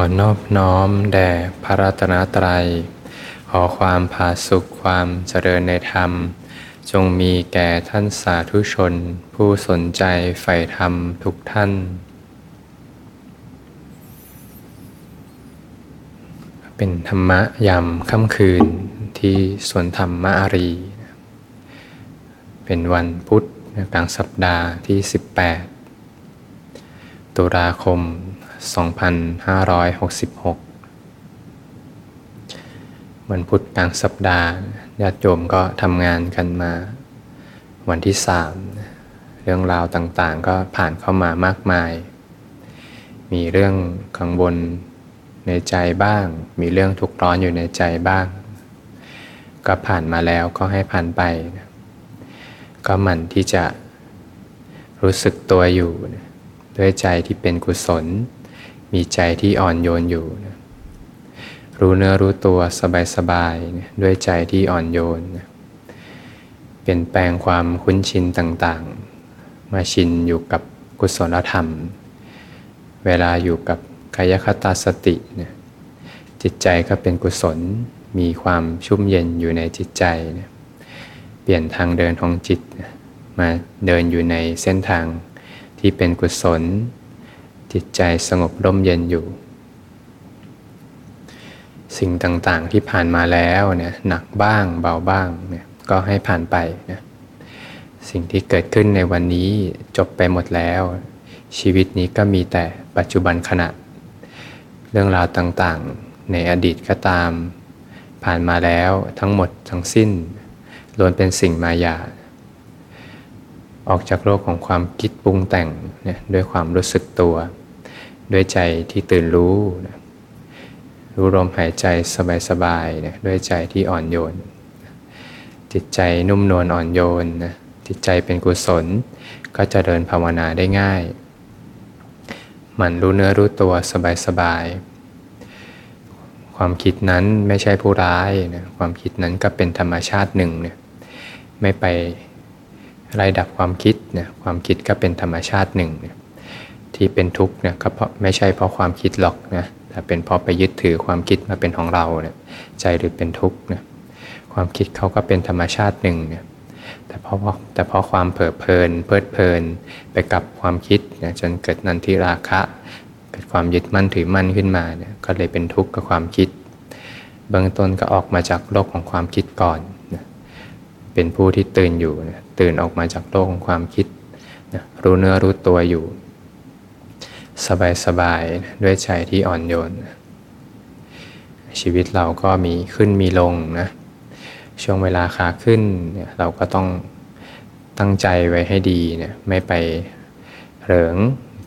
อนอบน้อมแด่พระรัตนตรัย ขอความผาสุขความเจริญในธรรม จงมีแก่ท่านสาธุชน ผู้สนใจใฝ่ธรรมทุกท่าน เป็นธรรมะยามค่ำคืนที่สวนธรรมมาอารี เป็นวันพุธกลางสัปดาห์ที่ 18 ตุลาคม 2566 วันพุธกลางสัปดาห์ญาติโยมก็ทำงานกันมา วันที่สามเรื่องราวต่างๆ ก็ผ่านเข้ามามากมาย มีเรื่องกังวลในใจบ้าง มีเรื่องทุกข์ร้อนอยู่ในใจบ้าง ก็ผ่านมาแล้วก็ให้ผ่านไป ก็หมั่นที่จะรู้สึกตัวอยู่ ด้วยใจที่เป็นกุศล มีใจที่อ่อนโยนอยู่นะรู้เนื้อรู้ตัวสบายๆนะด้วยใจที่อ่อนโยนนะเปลี่ยนแปลงความคุ้นชินต่างๆ มาชินอยู่กับกุศลธรรม เวลาอยู่กับกายคตาสตินะจิตใจก็เป็นกุศลมีความชุ่มเย็นอยู่ในจิตใจนะเปลี่ยนทางเดินของจิตนะมาเดินอยู่ในเส้นทางที่เป็นกุศล จิตใจสงบร่มเย็นอยู่ สิ่งต่างๆที่ผ่านมาแล้วเนี่ยหนักบ้างเบาบ้างเนี่ยก็ให้ผ่านไปนะสิ่งที่เกิดขึ้นในวันนี้จบไปหมดแล้ว ชีวิตนี้ก็มีแต่ปัจจุบันขณะ เรื่องราวต่างๆ ในอดีตก็ตาม ผ่านมาแล้วทั้งหมดทั้งสิ้นล้วนเป็นสิ่งมายา ออกจากโลกของความคิดปรุงแต่งเนี่ยด้วยความรู้สึกตัว ด้วยใจที่ตื่นรู้นะรู้ลมหายใจสบายๆนี่ยด้วยใจที่อ่อนโยน จิตใจนุ่มนวลอ่อนโยนนะจิตใจเป็นกุศล ก็จะเดินภาวนาได้ง่าย มันรู้เนื้อรู้ตัวสบายๆ ความคิดนั้นไม่ใช่ผู้ร้ายนะความคิดนั้นก็เป็นธรรมชาติหนึ่งเนี่ยไม่ไปไล่ดับความคิดนะความคิดก็เป็นธรรมชาติหนึ่งเนี่ย ที่เป็นทุกข์เนี่ยก็เพราะไม่ใช่เพราะความคิดหรอกนะแต่เป็นเพราะไปยึดถือความคิดมาเป็นของเราเนี่ยใจหรือเป็นทุกข์เนี่ยความคิดเขาก็เป็นธรรมชาติหนึ่งเนี่ยแต่เพราะแต่เพราะความเผลอเพลิน เพลิดเพลินไปกับความคิดเนี่ยจนเกิดนันทิราคะ เกิดความยึดมั่นถือมั่นขึ้นมาเนี่ยก็เลยเป็นทุกข์กับความคิด เบื้องต้นก็ออกมาจากโลกของความคิดก่อนนะเป็นผู้ที่ตื่นอยู่นะตื่นออกมาจากโลกของความคิดนะรู้เนื้อรู้ตัวอยู่ สบายๆ ด้วยใจที่อ่อนโยน ชีวิตเราก็มีขึ้นมีลงนะ ช่วงเวลาขาขึ้นเราก็ต้องตั้งใจไว้ให้ดีเนี่ยไม่ไปเหริง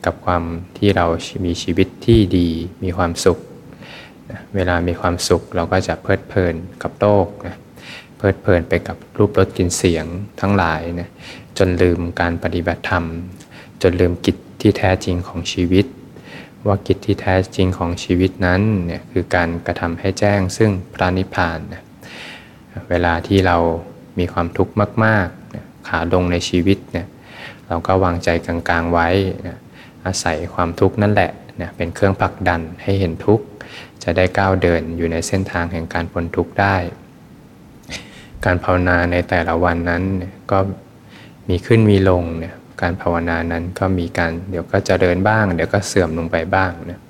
กับความที่เรามีชีวิตที่ดีมีความสุขนะเวลามีความสุขเราก็จะเพลิดเพลินกับโลกนะเพลิดเพลินไปกับรูปรสกลิ่นเสียงทั้งหลายนะจนลืมการปฏิบัติธรรม จนลืมกิจ ที่แท้จริงของชีวิต ว่ากิจที่แท้จริงของชีวิตนั้นเนี่ยคือการกระทำให้แจ้งซึ่งพระนิพพานนะเวลาที่เรามีความทุกข์มากๆ ขาลงในชีวิตเนี่ยเราก็วางใจกลางๆไว้นะอาศัยความทุกข์นั่นแหละเนี่ยเป็นเครื่องผลักดันให้เห็นทุกข์ จะได้ก้าวเดินอยู่ในเส้นทางแห่งการพ้นทุกข์ได้ การภาวนาในแต่ละวันนั้นก็มีขึ้นมีลงเนี่ย การภาวนานั้นก็มีการเดี๋ยวก็จเจริญบ้าง เดี๋ยวก็เสื่อมลงไปบ้างนะ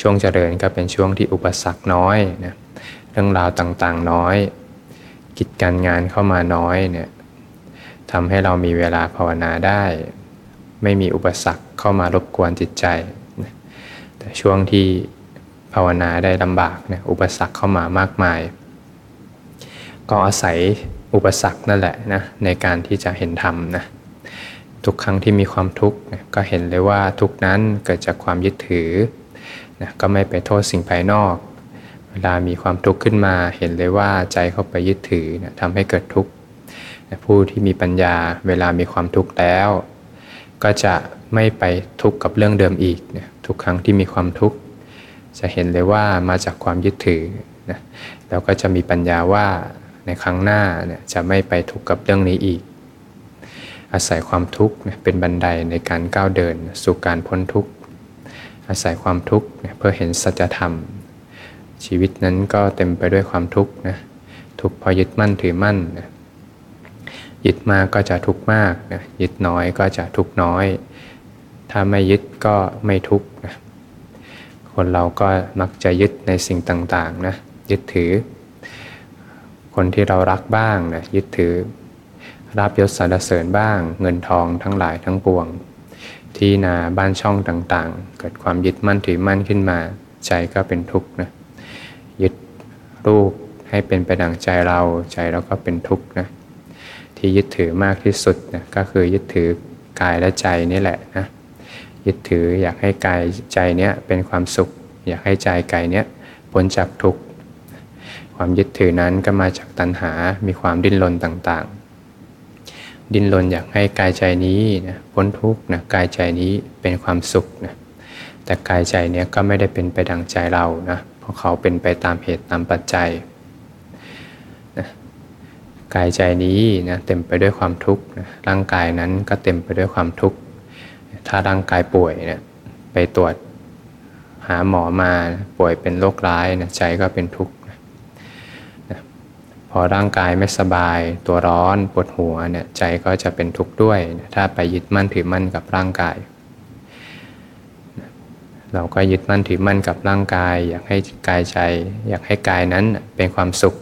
ช่วงเจริญก็เป็นช่วงที่อุปสรรคน้อยนะเรื่องราวต่างๆน้อย กิจการงานเข้ามาน้อยเนี่ยทำให้เรามีเวลาภาวนาได้ ไม่มีอุปสรรคเข้ามารบกวนจิตใจนะแต่ช่วงที่ภาวนาได้ลำบากเนี่ยอุปสรรคเข้ามามากมาย ก็อาศัยอุปสรรคนั่นแหละนะในการที่จะเห็นธรรมนะ ทุกครั้งที่มีความทุกข์ก็เห็นเลยว่าทุกนั้นเกิดจากความยึดถือนะก็ไม่ไปโทษสิ่งภายนอก เวลามีความทุกข์ขึ้นมา เห็นเลยว่าใจเข้าไปยึดถือนะทำให้เกิดทุกข์นะผู้ที่มีปัญญาเวลามีความทุกข์แล้ว ก็จะไม่ไปทุกข์กับเรื่องเดิมอีกนะทุกครั้งที่มีความทุกข์จะเห็นเลยว่ามาจากความยึดถือนะแล้วก็จะมีปัญญาว่าในครั้งหน้าเนี่ยจะไม่ไปทุกข์กับเรื่องนี้อีก อาศัยความทุกข์เป็นบันไดในการก้าวเดินสู่การพ้นทุกข์ อาศัยความทุกข์เพื่อเห็นสัจธรรม ชีวิตนั้นก็เต็มไปด้วยความทุกข์นะทุกข์พราะยึดมั่นถือมั่นนะยึดมากก็จะทุกข์มากนะยึดน้อยก็จะทุกข์น้อย ถ้าไม่ยึดก็ไม่ทุกข์นะคนเราก็มักจะยึดในสิ่งต่างๆนะยึดถือ คนที่เรารักบ้างนะยึดถือ รับยศสรรเสริญบ้าง เงินทองทั้งหลายทั้งปวง ที่นาบ้านช่องต่างๆ เกิดความยึดมั่นถือมั่นขึ้นมา ใจก็เป็นทุกข์นะยึดรูปให้เป็นไปดังใจเราใจเราก็เป็นทุกข์นะที่ยึดถือมากที่สุดนะก็คือยึดถือกายและใจนี่แหละนะยึดถืออยากให้กายใจเนี้ยเป็นความสุข อยากให้ใจกายเนี้ยพ้นจากทุกข์ความยึดถือนั้นก็มาจากตัณหา มีความดิ้นรนต่างๆ ดิ้นรนอยากให้กายใจนี้นะพ้นทุกข์นะกายใจนี้เป็นความสุขนะแต่กายใจเนี้ยก็ไม่ได้เป็นไปดังใจเรานะเพราะเขาเป็นไปตามเหตุตามปัจจัยนะกายใจนี้นะเต็มไปด้วยความทุกข์นะร่างกายนั้นก็เต็มไปด้วยความทุกข์ถ้าร่างกายป่วยเนี่ยไปตรวจหาหมอมาป่วยเป็นโรคร้ายนะใจก็เป็นทุกข์ อร่างกายไม่สบาย ตัวร้อนปวดหัวเนี่ยใจก็จะเป็นทุกข์ด้วย ถ้าไปยึดมั่นถือมั่นกับร่างกาย เราก็ยึดมั่นถือมั่นกับร่างกาย อยากให้กายใจ อยากให้กายนั้นเป็นความสุข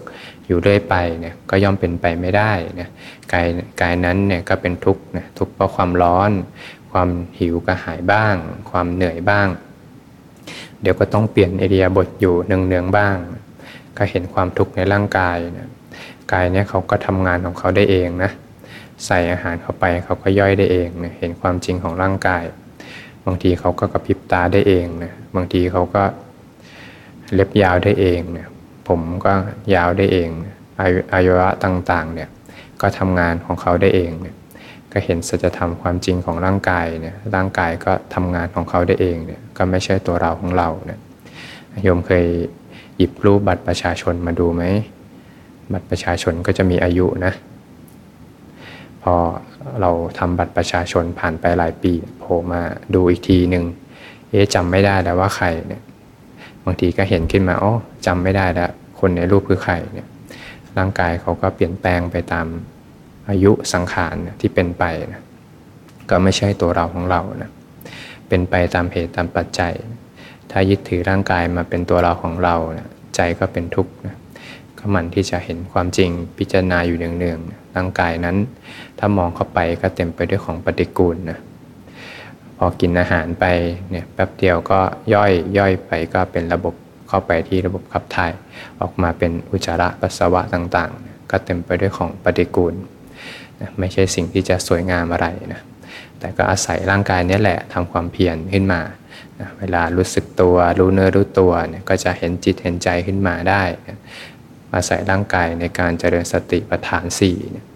อยู่เรื่อยไปเนี่ยก็ย่อมเป็นไปไม่ได้นะกายกายนั้นเนี่ยก็เป็นทุกข์นะทุกข์เพราะความร้อน ความหิวกระหายบ้าง ความเหนื่อยบ้าง เดี๋ยวก็ต้องเปลี่ยนเอเดียบทอยู่เนืองๆบ้าง ก็เห็นความทุกข์ในร่างกายนะ กายเนี่ยเขาก็ทำงานของเขาได้เองนะใส่อาหารเข้าไปเขาก็ย่อยได้เองนะเห็นความจริงของร่างกาย บางทีเขาก็กระพริบตาได้เองนะบางทีเขาก็เล็บยาวได้เองนะผมก็ยาวได้เองอายุระต่างๆเนี่ยก็ทำงานของเขาได้เองเนี่ยก็เห็นสัจธรรมความจริงของร่างกายเนี่ยร่างกายก็ทำงานของเขาได้เองเนี่ยก็ไม่ใช่ตัวเราของเราเนี่ยโยมเคยหยิบรูปบัตรประชาชนมาดูไหม บัตรประชาชนก็จะมีอายุนะ พอเราทำบัตรประชาชนผ่านไปหลายปีโผล่มาดูอีกทีหนึ่งเอ๊ะจำไม่ได้แล้วว่าใครเนี่ยบางทีก็เห็นขึ้นมาอ๋อจำไม่ได้แล้ว คนในรูปคือใครเนี่ยร่างกายเขาก็เปลี่ยนแปลงไปตามอายุสังขารที่เป็นไปนะก็ไม่ใช่ตัวเราของเรานะเป็นไปตามเหตุตามปัจจัย ถ้ายึดถือร่างกายมาเป็นตัวเราของเรานะใจก็เป็นทุกข์นะ ก็มันที่จะเห็นความจริงพิจารณาอยู่เนืองๆร่างกายนั้น ถ้ามองเข้าไปก็เต็มไปด้วยของปฏิกูลนะพอกินอาหารไปเนี่ยแป๊บเดียวก็ย่อยย่อยไปก็เป็นระบบเข้าไปที่ระบบขับถ่าย ออกมาเป็นอุจจาระปัสสาวะต่างๆ ก็เต็มไปด้วยของปฏิกูลนะไม่ใช่สิ่งที่จะสวยงามอะไรนะแต่ก็อาศัยร่างกายนี้แหละทำความเพียรขึ้นมานะเวลารู้สึกตัวรู้เนื้อรู้ตัวเนี่ยก็จะเห็นจิตเห็นใจขึ้นมาได้นะ อาศัยร่างกายในการเจริญสติปัฏฐานสี่เนี่ย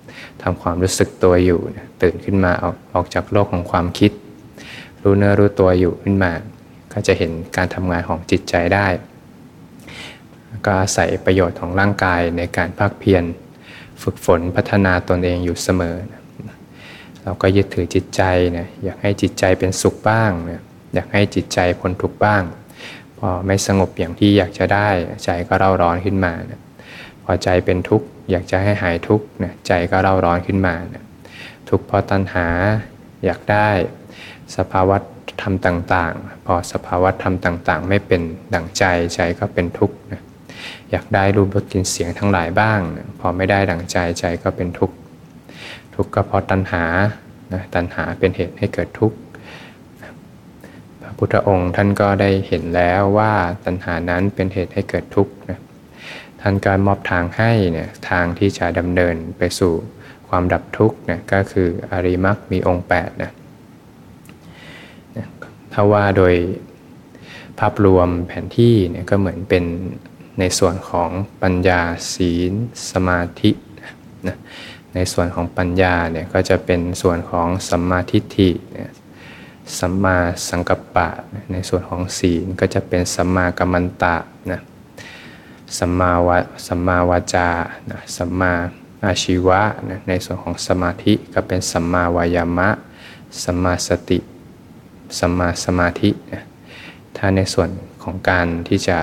ทำความรู้สึกตัวอยู่ ตื่นขึ้นมาออกออกจากโลกของความคิด รู้เนื้อรู้ตัวอยู่ขึ้นมา ก็จะเห็นการทำงานของจิตใจได้ ก็อาศัยประโยชน์ของร่างกายในการภาคเพียรฝึกฝนพัฒนาตนเองอยู่เสมอ เราก็ยึดถือจิตใจนะอยากให้จิตใจเป็นสุขบ้างนะอยากให้จิตใจพ้นทุกข์บ้าง พอไม่สงบอย่างที่อยากจะได้ใจก็เร่าร้อนขึ้นมานะ พอใจเป็นทุกข์อยากจะให้หายทุกข์นะใจก็เร่าร้อนขึ้นมานะทุกข์เพราะตัณหาอยากได้ สภาวะธรรมต่างๆ พอสภาวะธรรมต่างๆ ไม่เป็นดั่งใจใจก็เป็นทุกข์นะอยากได้รูปรสกลิ่นเสียงทั้งหลายบ้างนะพอไม่ได้ดั่งใจใจก็เป็นทุกข์ทุกข์ก็เพราะตัณหานะตัณหาเป็นเหตุให้เกิดทุกข์พระพุทธองค์ท่านก็ได้เห็นแล้วว่าตัณหานั้นเป็นเหตุให้เกิดทุกข์นะ ท่านก็มอบทางให้เนี่ยทางที่จะดำเนินไปสู่ความดับทุกข์นะก็คืออริมักมีองค์8นะถ้าว่าโดยภาพรวมแผนที่เนี่ยก็เหมือนเป็นในส่วนของปัญญาศีล สมาธินะในส่วนของปัญญาเนี่ยก็จะเป็นส่วนของสัมมาทิฏฐิสัมมาสังกัปปะ ในส่วนของศีลก็จะเป็นสัมมากัมมันตะ สัมมาวะสัมมาวาจานะสัมมาอาชีวะนะในส่วนของสมาธิก็เป็นสัมมาวายามะสัมมาสติสัมมาสมาธินะถ้าในส่วนของการที่จะ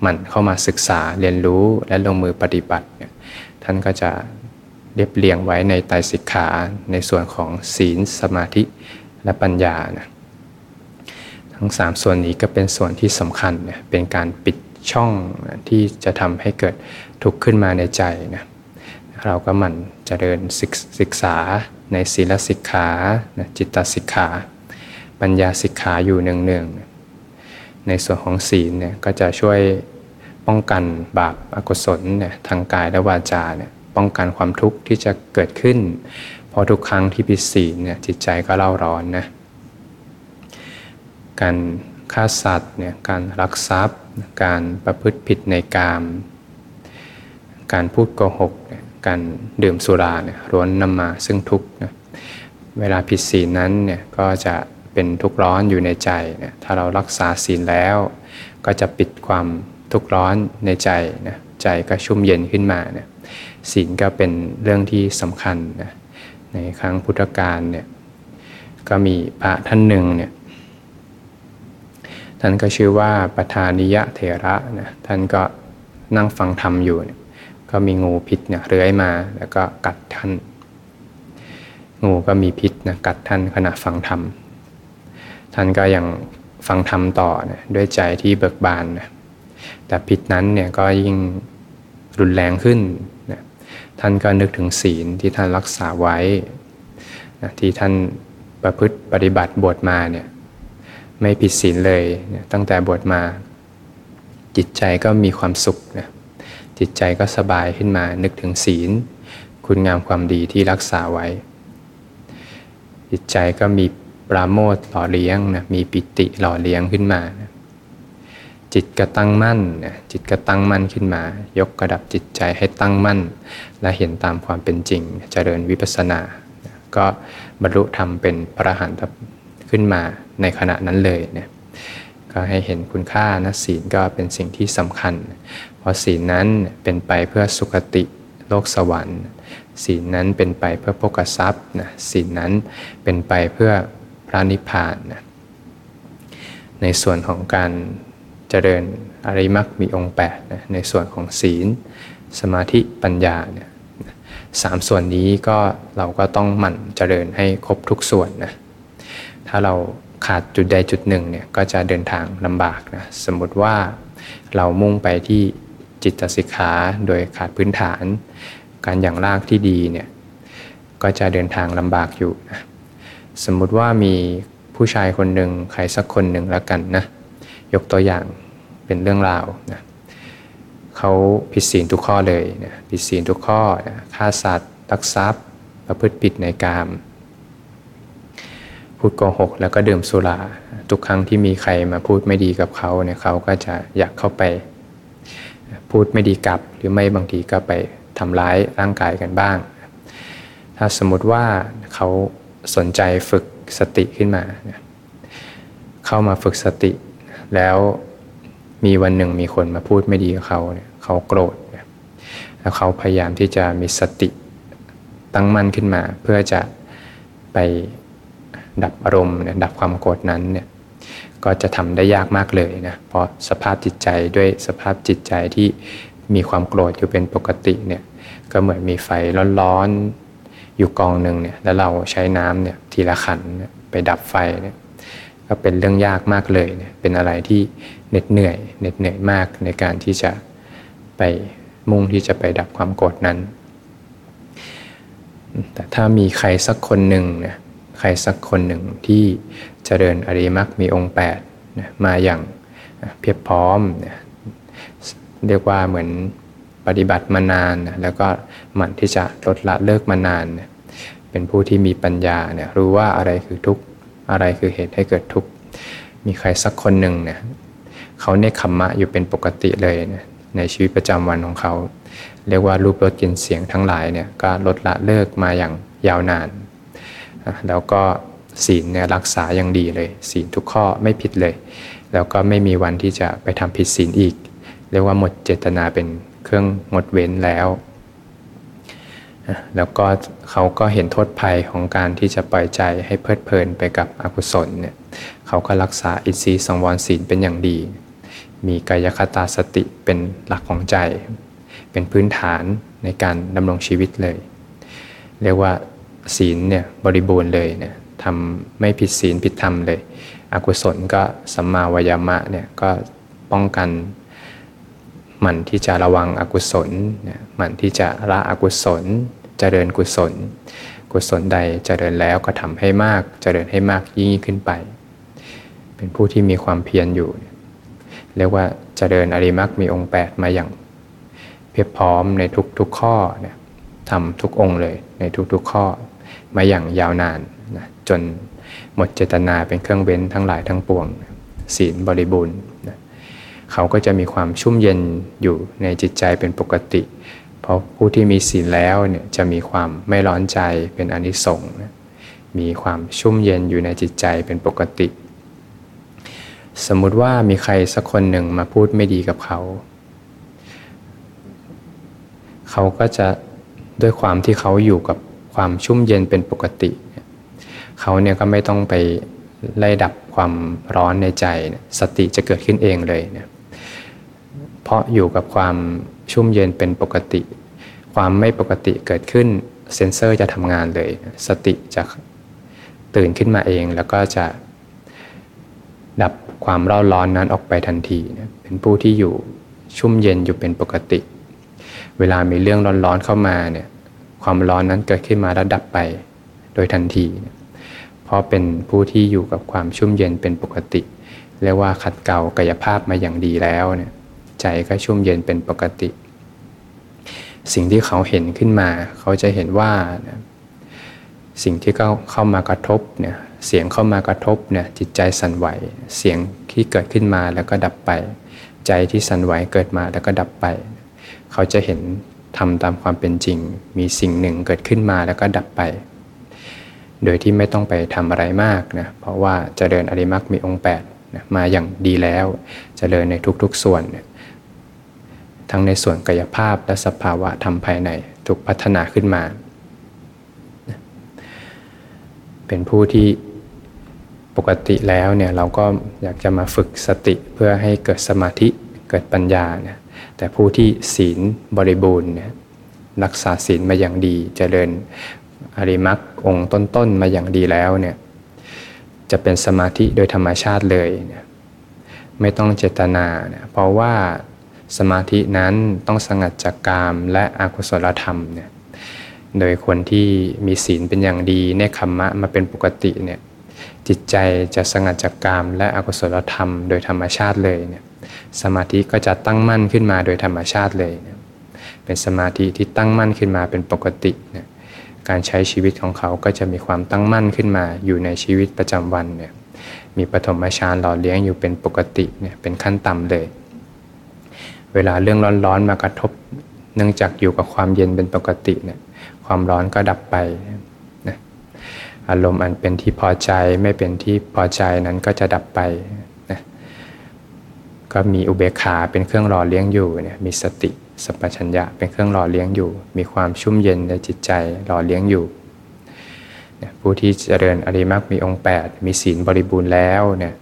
หมั่นเข้ามาศึกษาเรียนรู้และลงมือปฏิบัติเนี่ยท่านก็จะเรียบเรียงไว้ในไตรสิกขาในส่วนของศีลสมาธิและปัญญานะทั้งสามส่วนนี้ก็เป็นส่วนที่สำคัญเนี่ยเป็นการปิด ช่องที่จะทำให้เกิดทุกข์ขึ้นมาในใจนะเราก็หมั่นเจริญศึกษาในศีลสิกขาจิตตสิกขา ปัญญาสิกขาอยู่เนืองๆในส่วนของศีลเนี่ยก็จะช่วยป้องกันบาปอกุศลเนี่ยทางกายและวาจาเนี่ยป้องกันความทุกข์ที่จะเกิดขึ้นพอทุกครั้งที่ผิดศีลเนี่ยจิตใจก็เล่าร้อนนะการฆ่าสัตว์เนี่ยการรักทรัพย์ การประพฤติผิดในกาม การพูดโกหก การดื่มสุราเนี่ยร้วนนำมาซึ่งทุกข์นะเวลาผิดศีลนั้นเนี่ยก็จะเป็นทุกข์ร้อนอยู่ในใจเนี่ยถ้าเรารักษาศีลแล้ว ก็จะปิดความทุกข์ร้อนในใจนะใจก็ชุ่มเย็นขึ้นมาเนี่ยศีลก็เป็นเรื่องที่สำคัญนะในครั้งพุทธกาลเนี่ยก็มีพระท่านหนึ่งเนี่ย ท่านก็ชื่อว่าปทานิยะเถระนะท่านก็นั่งฟังธรรมอยู่ ก็มีงูพิษเนี่ยเลื้อยมาแล้วก็กัดท่าน งูก็มีพิษนะกัดท่านขณะฟังธรรม ท่านก็ยังฟังธรรมต่อนะด้วยใจที่เบิกบานนะแต่พิษนั้นเนี่ยก็ยิ่งรุนแรงขึ้นนะท่านก็นึกถึงศีลที่ท่านรักษาไว้นะที่ท่านประพฤติปฏิบัติบวชมาเนี่ย ไม่ผิดศีลเลยนะตั้งแต่บวชมา จิตใจก็มีความสุขนะจิตใจก็สบายขึ้นมานึกถึงศีล คุณงามความดีที่รักษาไว้ จิตใจก็มีปราโมทหล่อเลี้ยงนะมีปิติหล่อเลี้ยงขึ้นมานะจิตก็ตั้งมั่นนะจิตก็ตั้งมั่นขึ้นมา ยกกระดับจิตใจให้ตั้งมั่น และเห็นตามความเป็นจริงจเจริญวิปัสสนา ก็บรรลุธรรมเป็นพระหันต์ ขึ้นมาในขณะนั้นเลยเนี่ยก็ให้เห็นคุณค่านะศีลก็เป็นสิ่งที่สำคัญ เพราะศีลนั้นเป็นไปเพื่อสุคติโลกสวรรค์ศีลนั้นเป็นไปเพื่อโภกทรัพย์นะศีลนั้นเป็นไปเพื่อพระนิพพานนะในส่วนของการเจริญอริมักมีองค์8นะในส่วนของศีล สมาธิปัญญาเนี่ยสามส่วนนี้ก็เราก็ต้องหมั่นเจริญให้ครบทุกส่วนนะ ถ้าเราขาดจุดใดจุดหนึ่งเนี่ยก็จะเดินทางลำบากนะสมมติว่าเรามุ่งไปที่จิตสิกขาโดยขาดพื้นฐาน การอย่างรากที่ดีเนี่ยก็จะเดินทางลำบากอยู่นะสมมุติว่ามีผู้ชายคนหนึ่งใครสักคนหนึ่งแล้วกันนะยกตัวอย่างเป็นเรื่องราวนะเขาผิดศีลทุกข้อเลยนะผิดศีลทุกข้อนะฆ่าสัตว์ตักทรัพย์ประพฤติผิดในกาม พูดโกหก แล้วก็ดื่มสุราทุกครั้งที่มีใครมาพูดไม่ดีกับเขาเนี่ยเขาก็จะอยากเข้าไป พูดไม่ดีกับ หรือไม่บางทีก็ไปทำร้ายร่างกายกันบ้าง ถ้าสมมติว่าเขาสนใจฝึกสติขึ้นมา เข้ามาฝึกสติ แล้วมีวันหนึ่งมีคนมาพูดไม่ดีกับเขาเนี่ยเขาโกรธแล้วเขาพยายามที่จะมีสติตั้งมั่นขึ้นมา เพื่อจะไป ดับอารมณ์เนี่ยดับความโกรธนั้นเนี่ยก็จะทำได้ยากมากเลยนะเพราะสภาพจิตใจด้วยสภาพจิตใจที่มีความโกรธอยู่เป็นปกติเนี่ยก็เหมือนมีไฟร้อนๆอยู่กองหนึ่งเนี่ยแล้วเราใช้น้ำเนี่ยทีละขันไปดับไฟเนี่ยก็เป็นเรื่องยากมากเลยเนี่ยเป็นอะไรที่เหน็ดเหนื่อยเหน็ดเหนื่อยมากในการที่จะไปมุ่งที่จะไปดับความโกรธนั้น แต่ถ้ามีใครสักคนหนึ่งเนี่ย ใครสักคนหนึ่งที่เจริญอริมักมีองค์8นะมาอย่างเพียบพร้อมนะเรียกว่าเหมือนปฏิบัติมานานนะแล้วก็หมั่นที่จะลดละเลิกมานานนะเป็นผู้ที่มีปัญญาเนี่ยรู้ว่าอะไรคือทุกข์อะไรคือเหตุให้เกิดทุกข์มีใครสักคนหนึ่งเนี่ยเขาเนคขมมะอยู่เป็นปกติเลยนะในชีวิตประจำวันของเขา เรียกว่ารูปรสกลิ่นเสียงทั้งหลายเนี่ยก็ลดละเลิกมาอย่างยาวนาน แล้วก็ศีลเนี่ยรักษาอย่างดีเลย ศีลทุกข้อไม่ผิดเลย แล้วก็ไม่มีวันที่จะไปทำผิดศีลอีก เรียกว่าหมดเจตนาเป็นเครื่องงดเว้นแล้ว แล้วก็เขาก็เห็นโทษภัยของการที่จะปล่อยใจให้เพลิดเพลินไปกับอกุศลเนี่ยเขาก็รักษาอินทรีย์สังวรศีลเป็นอย่างดี มีกายคตาสติเป็นหลักของใจ เป็นพื้นฐานในการดำรงชีวิตเลย เรียกว่า ศีลเนี่ยบริบูรณ์เลยเนี่ยทำไม่ผิดศีลผิดธรรมเลย อกุศลก็สัมมาวายามะเนี่ยก็ป้องกันหมั่นที่จะระวังอกุศลหมั่นที่จะละอกุศลเจริญกุศล กุศลใดเจริญแล้วก็ทำให้มากเจริญให้มากยิ่งขึ้นไป เป็นผู้ที่มีความเพียรอยู่ เรียกว่าเจริญอริมักมีองค์ 8 มาอย่าง เพียบพร้อมในทุกๆข้อเนี่ยทำทุกองค์เลยในทุกๆข้อ มาอย่างยาวนานนะจนหมดเจตนาเป็นเครื่องเว้นทั้งหลายทั้งปวง ศีลบริบูรณ์นะเขาก็จะมีความชุ่มเย็นอยู่ในจิตใจเป็นปกติ เพราะผู้ที่มีศีลแล้วเนี่ยจะมีความไม่ร้อนใจเป็นอนิสงส์นะมีความชุ่มเย็นอยู่ในจิตใจเป็นปกติ สมมุติว่ามีใครสักคนหนึ่งมาพูดไม่ดีกับเขา เขาก็จะด้วยความที่เขาอยู่กับ ความชุ่มเย็นเป็นปกติ เขาเนี่ยก็ไม่ต้องไปไล่ดับความร้อนในใจ สติจะเกิดขึ้นเองเลยเนี่ยเพราะอยู่กับความชุ่มเย็นเป็นปกติ ความไม่ปกติเกิดขึ้นเซนเซอร์จะทำงานเลย สติจะตื่นขึ้นมาเอง แล้วก็จะดับความร้อนร้อนนั้นออกไปทันทีเป็นผู้ที่อยู่ชุ่มเย็นอยู่เป็นปกติ เวลามีเรื่องร้อนๆเข้ามาเนี่ย ความร้อนนั้นเกิดขึ้นมาแล้วดับไปโดยทันที เพราะเป็นผู้ที่อยู่กับความชุ่มเย็นเป็นปกติเรียกว่าขัดเกลากายภาพมาอย่างดีแล้วเนี่ยใจก็ชุ่มเย็นเป็นปกติ สิ่งที่เขาเห็นขึ้นมา เขาจะเห็นว่าสิ่งที่เข้าเข้ามากระทบเนี่ยเสียงเข้ามากระทบเนี่ยจิตใจสั่นไหว เสียงที่เกิดขึ้นมาแล้วก็ดับไป ใจที่สั่นไหวเกิดมาแล้วก็ดับไป เขาจะเห็น ทำตามความเป็นจริง มีสิ่งหนึ่งเกิดขึ้นมาแล้วก็ดับไป โดยที่ไม่ต้องไปทำอะไรมากนะ เพราะว่าจเจริญอริมักมีองค์8นะมาอย่างดีแล้วจเจริญในทุกๆส่วนทั้งในส่วนกายภาพและสภาวะธรรมภายในถูกพัฒนาขึ้นมา เป็นผู้ที่ปกติแล้วเนี่ยเราก็อยากจะมาฝึกสติเพื่อให้เกิดสมาธิเกิดปัญญาเนี่ย แต่ผู้ที่ศีลบริบูรณ์เนี่ยรักษาศีลมาอย่างดีจเจริญอริมักองค์ต้นๆมาอย่างดีแล้วเนี่ยจะเป็นสมาธิโดยธรรมชาติเลยเนี่ยไม่ต้องเจตนาเนี่ยเพราะว่าสมาธินั้นต้องสงัดจากกามและอกุศลธรรมเนี่ยโดยคนที่มีศีลเป็นอย่างดีในคัมมะมาเป็นปกติเนี่ยจิตใจจะสงัดจากกามและอกุศลธรรม โดยธรรมชาติเลยเนี่ย สมาธิก็จะตั้งมั่นขึ้นมาโดยธรรมชาติเลยนะเป็นสมาธิที่ตั้งมั่นขึ้นมาเป็นปกตินะการใช้ชีวิตของเขาก็จะมีความตั้งมั่นขึ้นมาอยู่ในชีวิตประจำวันเนี่ยมีปฐมฌานหล่อเลี้ยงอยู่เป็นปกติเนี่ยเป็นขั้นต่ำเลย เวลาเรื่องร้อนๆมากระทบ เนื่องจากอยู่กับความเย็นเป็นปกติเนี่ยความร้อนก็ดับไปนะอารมณ์อันเป็นที่พอใจไม่เป็นที่พอใจนั้นก็จะดับไป ก็มีอุเบกขาเป็นเครื่องหล่อเลี้ยงอยู่เนี่ยมีสติสัพพัญญะเป็นเครื่องหล่อเลี้ยงอยู่ มีความชุ่มเย็นในจิตใจหล่อเลี้ยงอยู่ผู้ที่เจริญอริมักมีองค์ 8 มีศีลบริบูรณ์แล้วเนี่ย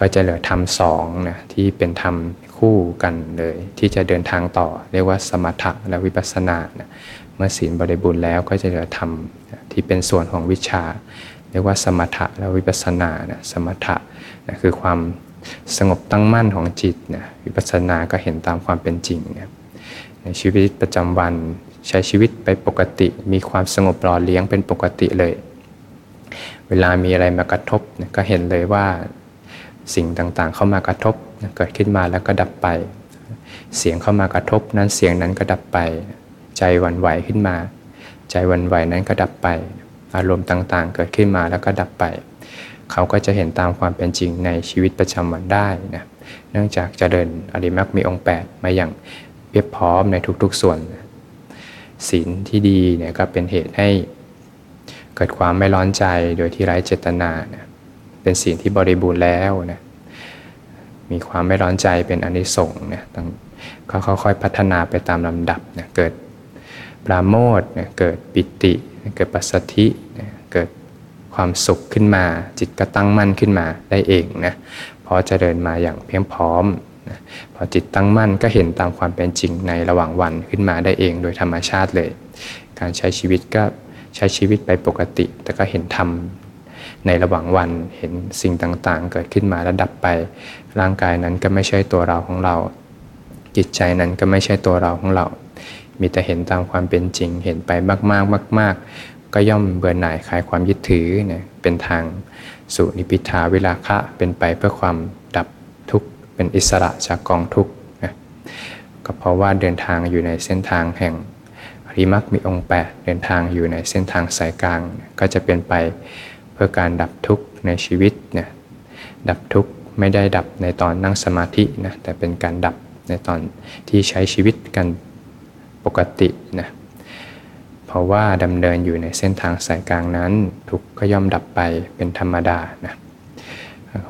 ก็จะเหลือธรรมสองนะที่เป็นธรรมคู่กันเลย ที่จะเดินทางต่อ เรียกว่าสมถะและวิปัสสนานะเมื่อศีลบริบูรณ์แล้วก็จะเหลือธรรมที่เป็นส่วนของวิชา เรียกว่าสมถะและวิปัสสนานะสมถะนะคือความ สงบตั้งมั่นของจิตนะวิปัสสนาก็เห็นตามความเป็นจริงนะในชีวิตประจำวันใช้ชีวิตไปปกติ มีความสงบหล่อเลี้ยงเป็นปกติเลย เวลามีอะไรมากระทบนะก็เห็นเลยว่าสิ่งต่างๆ เข้ามากระทบนะเกิดขึ้นมาแล้วก็ดับไป เสียงเข้ามากระทบนั้นเสียงนั้นก็ดับไป ใจวันไหวขึ้นมา ใจวันไหวนั้นก็ดับไป อารมณ์ต่างๆ เกิดขึ้นมาแล้วก็ดับไป เขาก็จะเห็นตามความเป็นจริงในชีวิตประจำวันได้นะเนื่องจากเจริญอริมักมีองค์ 8 มาอย่างเพียบพร้อมในทุกๆส่วนศีลที่ดีเนี่ยก็เป็นเหตุให้เกิดความไม่ร้อนใจโดยที่ไร้เจตนานะเป็นศีลที่บริบูรณ์แล้วนะมีความไม่ร้อนใจเป็นอนิสงส์เนี่ยต้องเขาค่อยๆพัฒนาไปตามลำดับนะเกิดปราโมทเนี่ยเกิดปิติ เกิดปัสสธิ ความสุขขึ้นมา จิตก็ตั้งมั่นขึ้นมาได้เองนะพราะเจริญมาอย่างเพียงพร้อมนะพอจิตตั้งมั่นก็เห็นตามความเป็นจริงในระหว่างวันขึ้นมาได้เองโดยธรรมชาติเลย การใช้ชีวิตก็ใช้ชีวิตไปปกติ แต่ก็เห็นธรรมในระหว่างวันเห็นสิ่งต่างๆ เกิดขึ้นมาแล้วดับไป ร่างกายนั้นก็ไม่ใช่ตัวเราของเรา จิตใจนั้นก็ไม่ใช่ตัวเราของเรา มีแต่เห็นตามความเป็นจริง เห็นไปมากๆมาก ๆ ก็ย่อมเบื่อหน่ายคลายความยึดถือเนี่ยเป็นทางสู่นิพิทาวิลาคะเป็นไปเพื่อความดับทุกข์เป็นอิสระจากกองทุกข์นะก็เพราะว่าเดินทางอยู่ในเส้นทางแห่งริมักมีองค์ 8 เดินทางอยู่ในเส้นทางสายกลาง ก็จะเป็นไปเพื่อการดับทุกข์ในชีวิตเนี่ยดับทุกข์ไม่ได้ดับในตอนนั่งสมาธินะแต่เป็นการดับในตอนที่ใช้ชีวิตกันปกตินะ เพราะว่าดำเนินอยู่ในเส้นทางสายกลางนั้น ทุกก็ย่อมดับไปเป็นธรรมดานะ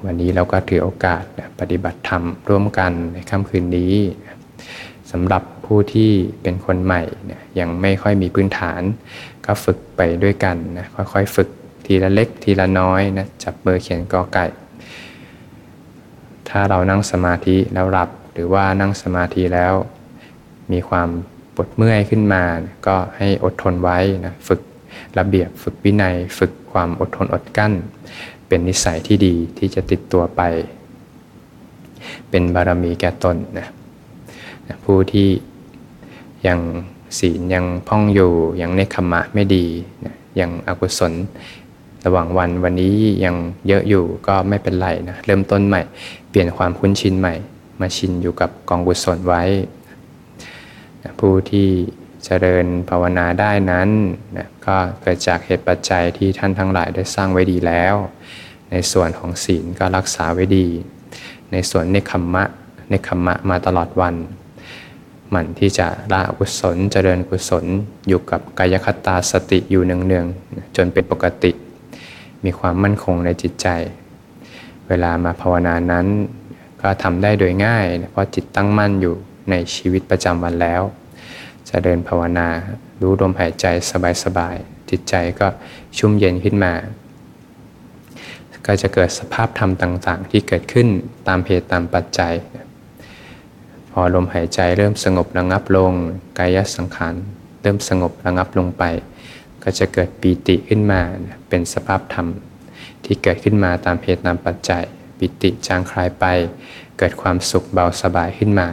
วันนี้เราก็ถือโอกาสปฏิบัติธรรมร่วมกันในค่ำคืนนี้สำหรับผู้ที่เป็นคนใหม่นะยังไม่ค่อยมีพื้นฐาน ก็ฝึกไปด้วยกันนะค่อยๆฝึกทีละเล็กทีละน้อยนะจับมือเขียนกอไก่ ถ้าเรานั่งสมาธิแล้วหลับ หรือว่านั่งสมาธิแล้ว มีความ ปวดเมื่อยขึ้นมา ก็ให้อดทนไว้นะฝึกระเบียบฝึกวินัย ฝึกความอดทนอดกั้น เป็นนิสัยที่ดีที่จะติดตัวไป เป็นบารมีแก่ตนนะผู้ที่ยังศีลยังพ่องอยู่ยังเนคขมะไม่ดีนะยังอกุศล ระหว่างวันวันนี้ยังเยอะอยู่ก็ไม่เป็นไรนะเริ่มต้นใหม่ เปลี่ยนความคุ้นชินใหม่ มาชินอยู่กับกองกุศลไว้ ผู้ที่เจริญภาวนาได้นั้นนะก็เกิดจากเหตุปัจจัยที่ท่านทั้งหลายได้สร้างไว้ดีแล้ว ในส่วนของศีลก็รักษาไว้ดี ในส่วนเนคขมมะเนคขมมะมาตลอดวันหมั่นที่จะละกุศลเจริญกุศลอยู่กับกายคตาสติอยู่เนืองๆจนเป็นปกติ มีความมั่นคงในจิตใจ เวลามาภาวนานั้น ก็ทำได้โดยง่าย เพราะจิตตั้งมั่นอยู่ ในชีวิตประจำวันแล้วจะเดินภาวนา รู้ลมหายใจสบายๆ จิตใจก็ชุ่มเย็นขึ้นมา ก็จะเกิดสภาพธรรมต่างๆ ที่เกิดขึ้นตามเหตุตามปัจจัย พอลมหายใจเริ่มสงบระงับลง กายสังขารเริ่มสงบระงับลงไป ก็จะเกิดปีติขึ้นมาเป็นสภาพธรรมที่เกิดขึ้นมาตามเหตุตามปัจจัย ปิติจางคลายไป เกิดความสุขเบาสบายขึ้นมา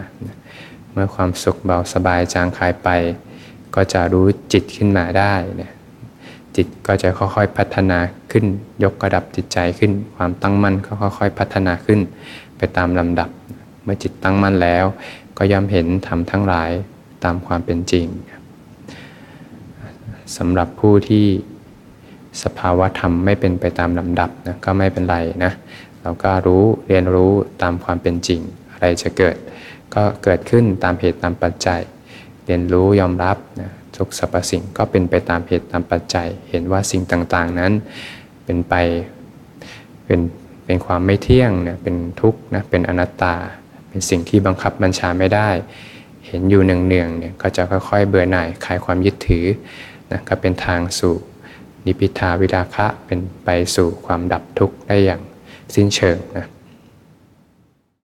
เมื่อความสุขเบาสบายจางคายไป ก็จะรู้จิตขึ้นมาได้นะจิตก็จะค่อยๆพัฒนาขึ้น ยกระดับจิตใจขึ้น ความตั้งมั่นก็ค่อยๆพัฒนาขึ้น ไปตามลำดับ เมื่อจิตตั้งมั่นแล้ว ก็ย่อมเห็นธรรมทั้งหลายตามความเป็นจริงสำหรับผู้ที่สภาวะธรรมไม่เป็นไปตามลำดับนะก็ไม่เป็นไรนะเราก็รู้เรียนรู้ตามความเป็นจริง อะไรจะเกิด ก็เกิดขึ้นตามเหตุตามปัจจัย เรียนรู้ยอมรับนะทุกสรรพสิ่งก็เป็นไปตามเหตุตามปัจจัย เห็นว่าสิ่งต่างๆนั้นเป็นไปเป็นเป็นความไม่เที่ยงเนี่ยเป็นทุกข์นะเป็นอนัตตา เป็นสิ่งที่บังคับบัญชาไม่ได้ เห็นอยู่เนืองๆเนี่ยก็จะค่อยๆเบื่อหน่ายคลายความยึดถือนะก็เป็นทางสู่นิพิทาวิราคะเป็นไปสู่ความดับทุกข์ได้อย่างสิ้นเชิงนะ